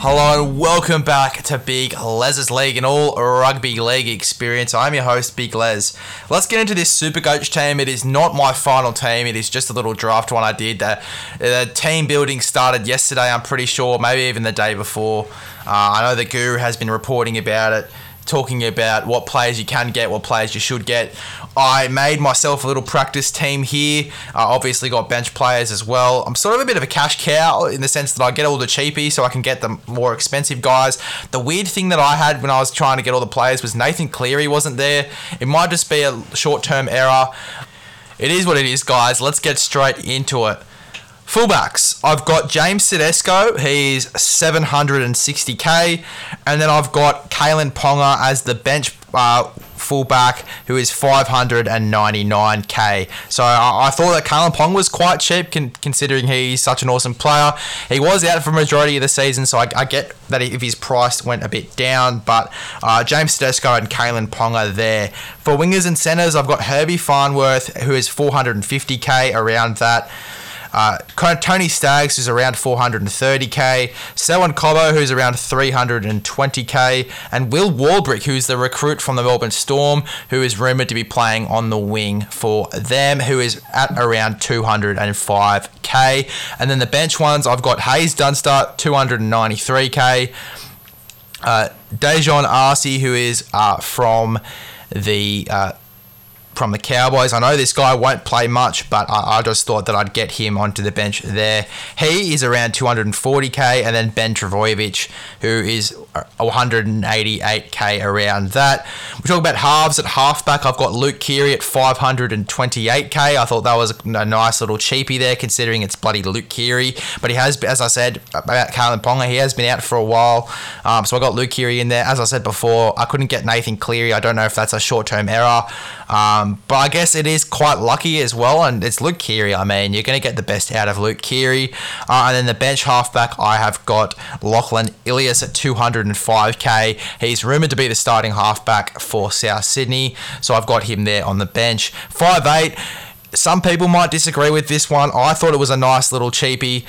Hello and welcome back to Big Les's League, an all rugby league experience. I'm your host, Big Les. Let's get into this Super Coach team. It is not my final team, it is just a little draft one I did. The, the team building started yesterday, I'm pretty sure, maybe even the day before. Uh, I know the Guru has been reporting about it talking about what players you can get, what players you should get. I made myself a little practice team here. I obviously got bench players as well. I'm sort of a bit of a cash cow in the sense that I get all the cheapies so I can get the more expensive guys. The weird thing that I had when I was trying to get all the players was Nathan Cleary wasn't there. It might just be a short term error. It is what it is, guys. Let's get straight into it. Fullbacks, I've got James Tedesco, he's 760k, and then I've got Kalyn Ponga as the bench uh, fullback, who is 599k. So I, I thought that Kalyn Ponga was quite cheap, con- considering he's such an awesome player. He was out for majority of the season, so I, I get that if his price went a bit down, but uh, James Tedesco and Kalyn Ponga there. For wingers and centers, I've got Herbie Farnworth, who is 450k around that. Uh, Tony Staggs, who's around 430k. Selwyn Cobbo, who's around 320k. And Will Warbrick, who's the recruit from the Melbourne Storm, who is rumoured to be playing on the wing for them, who is at around 205k. And then the bench ones, I've got Hayes Dunster, 293k. Uh, Dejon Arce, who is uh, from the uh, from the Cowboys. I know this guy won't play much, but I, I, just thought that I'd get him onto the bench there. He is around 240k, and then Ben Trbojevic, who is 188k around that. We talk about halves at halfback. I've got Luke Keary at 528k. I thought that was a nice little cheapie there, considering it's bloody Luke Keary. But he has, as I said about Kalyn Ponga, he has been out for a while. Um, so I got Luke Keary in there. As I said before, I couldn't get Nathan Cleary. I don't know if that's a short term error. Um, but I guess it is quite lucky as well, and it's Luke Keary. I mean, you're going to get the best out of Luke Keary. Uh, and then the bench halfback, I have got Lachlan Ilias at 205k. He's rumoured to be the starting halfback for South Sydney, so I've got him there on the bench. 5'8. Some people might disagree with this one. I thought it was a nice little cheapie.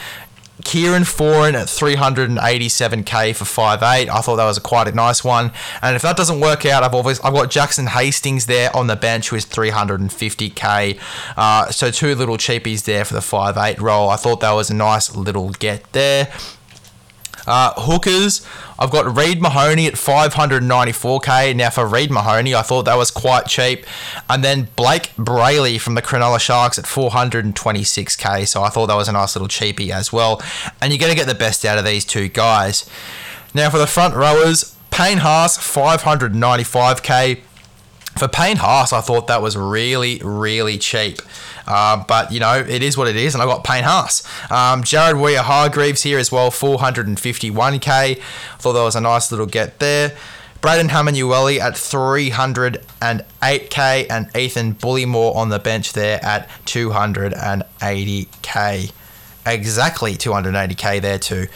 Kieran Foran at 387k for 5'8. I thought that was a quite a nice one. And if that doesn't work out, I've always I've got Jackson Hastings there on the bench who is 350k. Uh, so two little cheapies there for the 5'8 role. I thought that was a nice little get there. Uh, hookers, I've got Reed Mahoney at 594k. Now, for Reed Mahoney, I thought that was quite cheap. And then Blayke Brailey from the Cronulla Sharks at 426k. So I thought that was a nice little cheapie as well. And you're going to get the best out of these two guys. Now, for the front rowers, Payne Haas, 595k. For Payne Haas, I thought that was really, really cheap. Uh, but, you know, it is what it is, and I got Payne Haas. Um, Jared Waerea-Hargreaves here as well, 451k. I thought that was a nice little get there. Braden Hamlin-Uele at 308k, and Ethan Bullemor on the bench there at 280k. Exactly 280k there, too.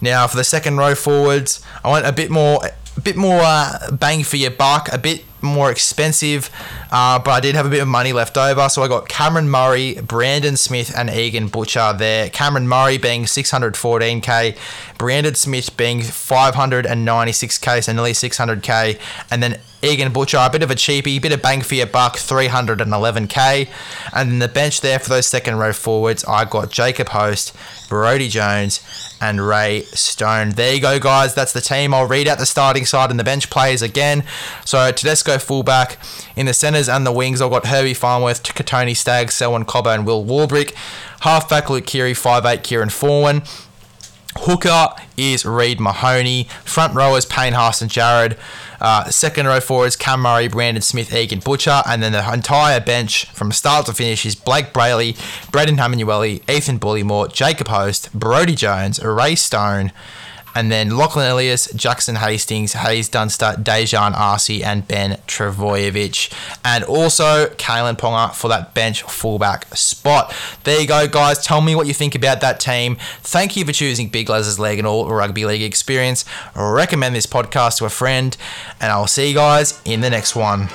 Now, for the second row forwards, I want a bit more a bit more uh, bang for your buck, a bit more expensive, uh, but I did have a bit of money left over. So I got Cameron Murray, Brandon Smith, and Egan Butcher there. Cameron Murray being 614k, Brandon Smith being 596k, so nearly 600k, and then Egan Butcher, a bit of a cheapie, bit of bang for your buck, 311k. And then the bench there for those second row forwards, I got Jacob Host, Brodie Jones, and Ray Stone. There you go, guys. That's the team. I'll read out the starting side and the bench players again. So Tedesco fullback. In the centres and the wings, I've got Herbie Farnworth, Tony Staggs, Selwyn Cobbo, and Will Warbrick. Halfback Luke Keary, 5'8 Kieran Foran. Hooker is Reed Mahoney. Front rowers Payne Haas and Jared. Uh, second row forwards Cam Murray, Brandon Smith, Egan Butcher. And then the entire bench from start to finish is Blayke Brailey, Braden Hamlin-Uele, Ethan Bullemor, Jacob Host, Brodie Jones, Ray Stone, And then Lachlan Ilias, Jackson Hastings, Hayes Dunster, Dejan Arce, and Ben Trbojevic. And also Kalyn Ponga for that bench fullback spot. There you go, guys. Tell me what you think about that team. Thank you for choosing Big Les's Leg and All Rugby League experience. Recommend this podcast to a friend, and I'll see you guys in the next one.